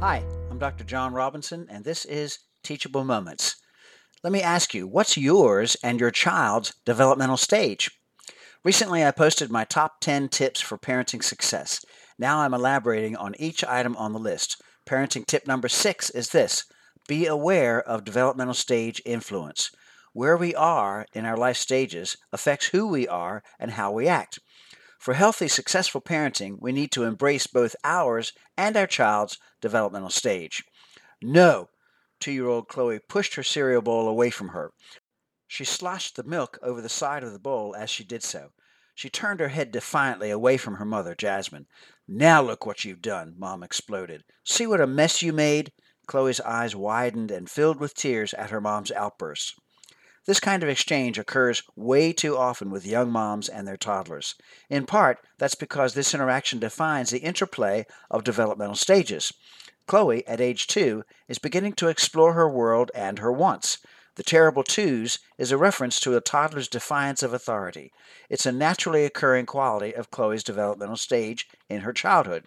Hi, I'm Dr. John Robinson, and this is Teachable Moments. Let me ask you, what's yours and your child's developmental stage? Recently, I posted my top 10 tips for parenting success. Now I'm elaborating on each item on the list. Parenting tip number six is this be aware of developmental stage influence. Where we are in our life stages affects who we are and how we act. For healthy, successful parenting, we need to embrace both ours and our child's developmental stage. No! Two year old Chloe pushed her cereal bowl away from her. She sloshed the milk over the side of the bowl as she did so. She turned her head defiantly away from her mother, Jasmine. Now look what you've done, Mom exploded. See what a mess you made? Chloe's eyes widened and filled with tears at her mom's outburst. This kind of exchange occurs way too often with young moms and their toddlers. In part, that's because this interaction defines the interplay of developmental stages. Chloe, at age two, is beginning to explore her world and her wants. The terrible twos is a reference to a toddler's defiance of authority. It's a naturally occurring quality of Chloe's developmental stage in her childhood.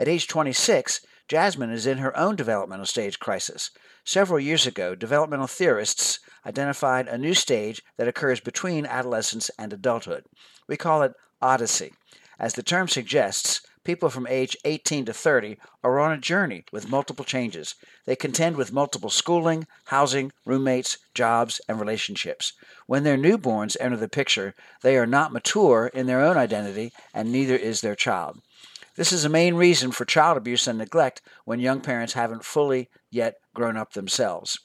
At age 26, Jasmine is in her own developmental stage crisis. Several years ago, developmental theorists identified a new stage that occurs between adolescence and adulthood. We call it Odyssey. As the term suggests, people from age 18 to 30 are on a journey with multiple changes. They contend with multiple schooling, housing, roommates, jobs, and relationships. When their newborns enter the picture, they are not mature in their own identity, and neither is their child. This is a main reason for child abuse and neglect when young parents haven't fully yet grown up themselves.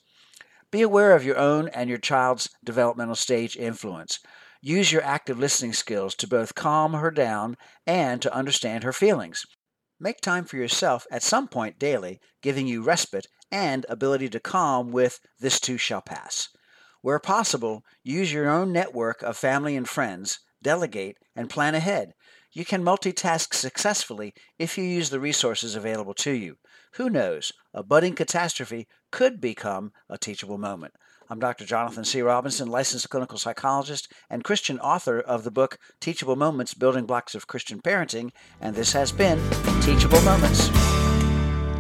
Be aware of your own and your child's developmental stage influence. Use your active listening skills to both calm her down and to understand her feelings. Make time for yourself at some point daily, giving you respite and ability to calm with this too shall pass. Where possible, use your own network of family and friends, delegate, and plan ahead. You can multitask successfully if you use the resources available to you. Who knows? A budding catastrophe could become a teachable moment. I'm Dr. Jonathan C. Robinson, licensed clinical psychologist and Christian author of the book Teachable Moments Building Blocks of Christian Parenting, and this has been Teachable Moments.